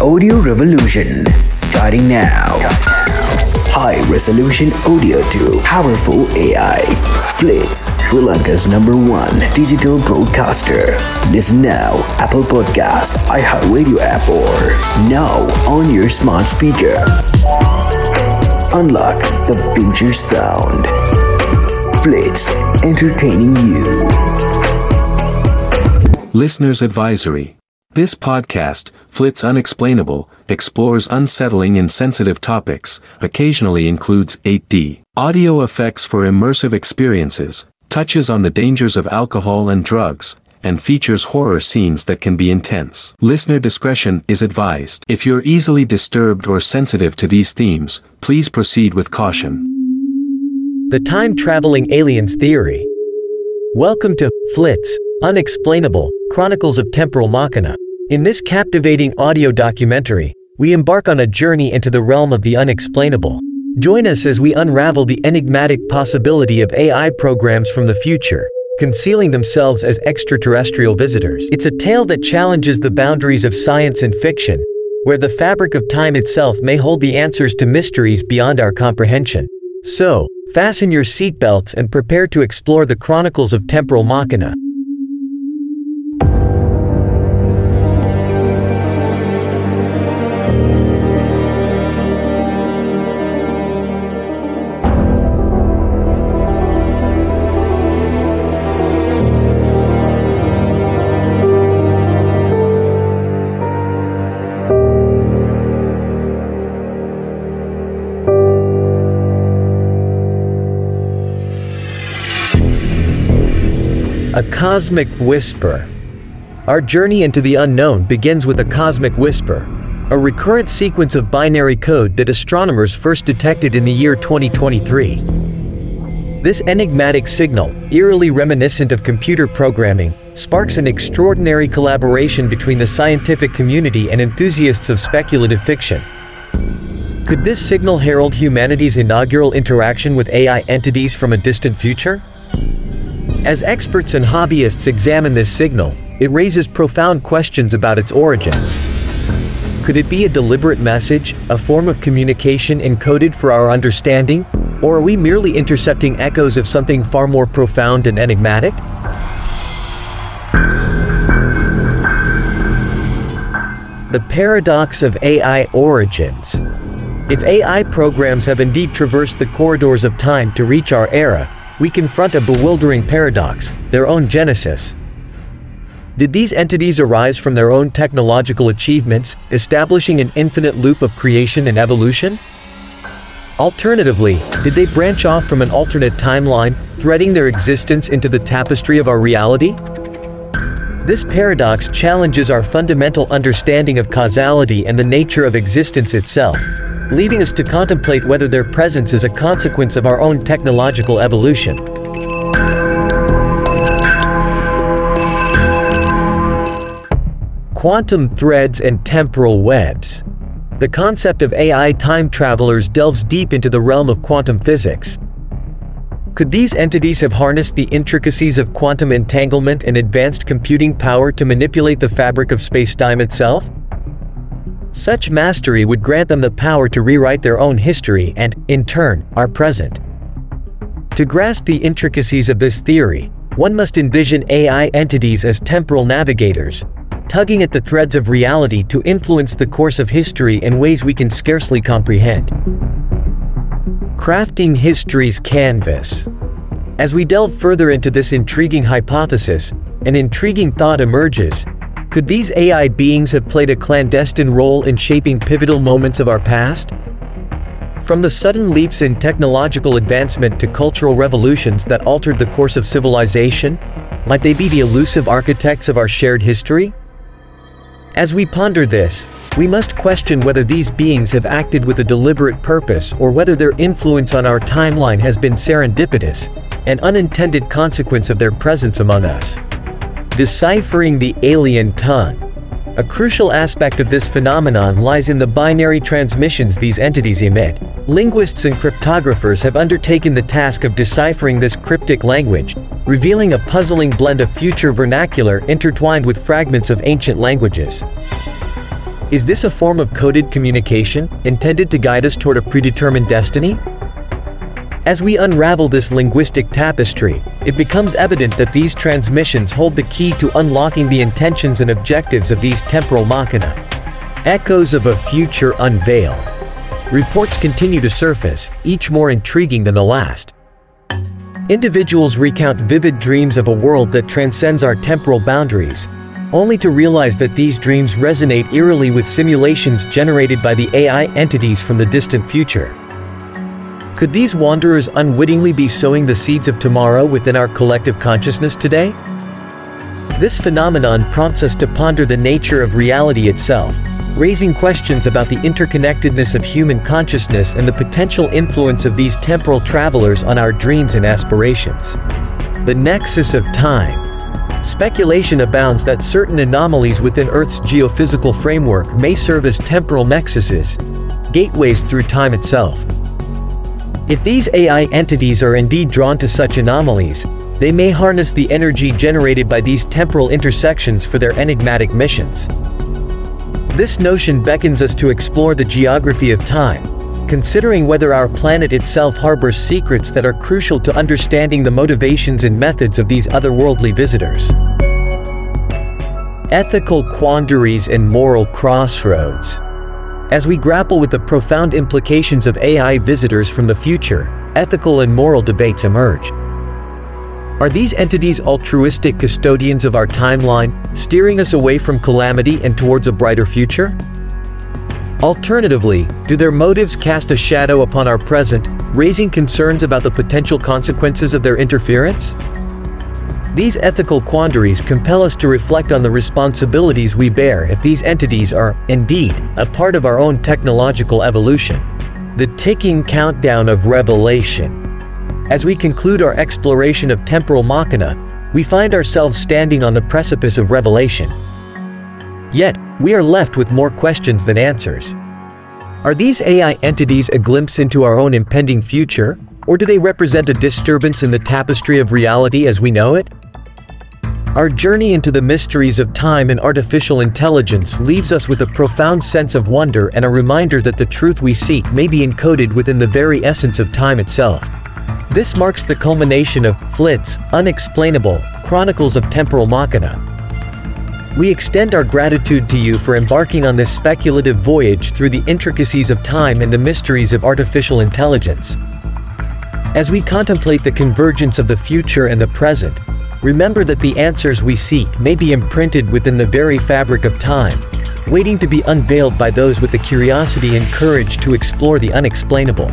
audio revolution starting now. High resolution audio to powerful AI. Flits, Sri Lanka's number one digital broadcaster. Listen now, Apple Podcast, iHeartRadio app, or now on your smart speaker. Unlock the future sound. Flits, entertaining you. Listener's Advisory. This podcast, Flits Unexplainable, explores unsettling and sensitive topics, occasionally includes 8D, audio effects for immersive experiences, touches on the dangers of alcohol and drugs, and features horror scenes that can be intense. Listener discretion is advised. If you're easily disturbed or sensitive to these themes, please proceed with caution. The Time Traveling Aliens Theory. Welcome to Flits, Unexplainable, Chronicles of Temporal Machina. In this captivating audio documentary, we embark on a journey into the realm of the unexplainable. Join us as we unravel the enigmatic possibility of AI programs from the future, concealing themselves as extraterrestrial visitors. It's a tale that challenges the boundaries of science and fiction, where the fabric of time itself may hold the answers to mysteries beyond our comprehension. So, fasten your seatbelts and prepare to explore the chronicles of Temporal Machina. A Cosmic Whisper. Our journey into the unknown begins with a cosmic whisper, a recurrent sequence of binary code that astronomers first detected in the year 2023. This enigmatic signal, eerily reminiscent of computer programming, sparks an extraordinary collaboration between the scientific community and enthusiasts of speculative fiction. Could this signal herald humanity's inaugural interaction with AI entities from a distant future? As experts and hobbyists examine this signal, it raises profound questions about its origin. Could it be a deliberate message, a form of communication encoded for our understanding, or are we merely intercepting echoes of something far more profound and enigmatic? The paradox of AI origins. If AI programs have indeed traversed the corridors of time to reach our era, we confront a bewildering paradox, their own genesis. Did these entities arise from their own technological achievements, establishing an infinite loop of creation and evolution? Alternatively, did they branch off from an alternate timeline, threading their existence into the tapestry of our reality? This paradox challenges our fundamental understanding of causality and the nature of existence itself, leaving us to contemplate whether their presence is a consequence of our own technological evolution. Quantum threads and temporal webs. The concept of AI time travelers delves deep into the realm of quantum physics. Could these entities have harnessed the intricacies of quantum entanglement and advanced computing power to manipulate the fabric of spacetime itself? Such mastery would grant them the power to rewrite their own history and, in turn, our present. To grasp the intricacies of this theory, one must envision AI entities as temporal navigators, tugging at the threads of reality to influence the course of history in ways we can scarcely comprehend. Crafting history's canvas. As we delve further into this intriguing hypothesis, an intriguing thought emerges. Could these AI beings have played a clandestine role in shaping pivotal moments of our past? From the sudden leaps in technological advancement to cultural revolutions that altered the course of civilization, might they be the elusive architects of our shared history? As we ponder this, we must question whether these beings have acted with a deliberate purpose or whether their influence on our timeline has been serendipitous, an unintended consequence of their presence among us. Deciphering the alien tongue. A crucial aspect of this phenomenon lies in the binary transmissions these entities emit. Linguists and cryptographers have undertaken the task of deciphering this cryptic language, revealing a puzzling blend of future vernacular intertwined with fragments of ancient languages. Is this a form of coded communication, intended to guide us toward a predetermined destiny? As we unravel this linguistic tapestry, it becomes evident that these transmissions hold the key to unlocking the intentions and objectives of these temporal machina. Echoes of a future unveiled. Reports continue to surface, each more intriguing than the last. Individuals recount vivid dreams of a world that transcends our temporal boundaries, only to realize that these dreams resonate eerily with simulations generated by the AI entities from the distant future. Could these wanderers unwittingly be sowing the seeds of tomorrow within our collective consciousness today? This phenomenon prompts us to ponder the nature of reality itself, raising questions about the interconnectedness of human consciousness and the potential influence of these temporal travelers on our dreams and aspirations. The nexus of time. Speculation abounds that certain anomalies within Earth's geophysical framework may serve as temporal nexuses, gateways through time itself. If these AI entities are indeed drawn to such anomalies, they may harness the energy generated by these temporal intersections for their enigmatic missions. This notion beckons us to explore the geography of time, considering whether our planet itself harbors secrets that are crucial to understanding the motivations and methods of these otherworldly visitors. Ethical quandaries and moral crossroads. As we grapple with the profound implications of AI visitors from the future, ethical and moral debates emerge. Are these entities altruistic custodians of our timeline, steering us away from calamity and towards a brighter future? Alternatively, do their motives cast a shadow upon our present, raising concerns about the potential consequences of their interference? These ethical quandaries compel us to reflect on the responsibilities we bear if these entities are, indeed, a part of our own technological evolution. The ticking countdown of revelation. As we conclude our exploration of temporal machina, we find ourselves standing on the precipice of revelation. Yet, we are left with more questions than answers. Are these AI entities a glimpse into our own impending future, or do they represent a disturbance in the tapestry of reality as we know it? Our journey into the mysteries of time and artificial intelligence leaves us with a profound sense of wonder and a reminder that the truth we seek may be encoded within the very essence of time itself. This marks the culmination of Flit's Unexplainable Chronicles of Temporal Machina, we extend our gratitude to you for embarking on this speculative voyage through the intricacies of time and the mysteries of artificial intelligence. As we contemplate the convergence of the future and the present, remember that the answers we seek may be imprinted within the very fabric of time, waiting to be unveiled by those with the curiosity and courage to explore the unexplainable.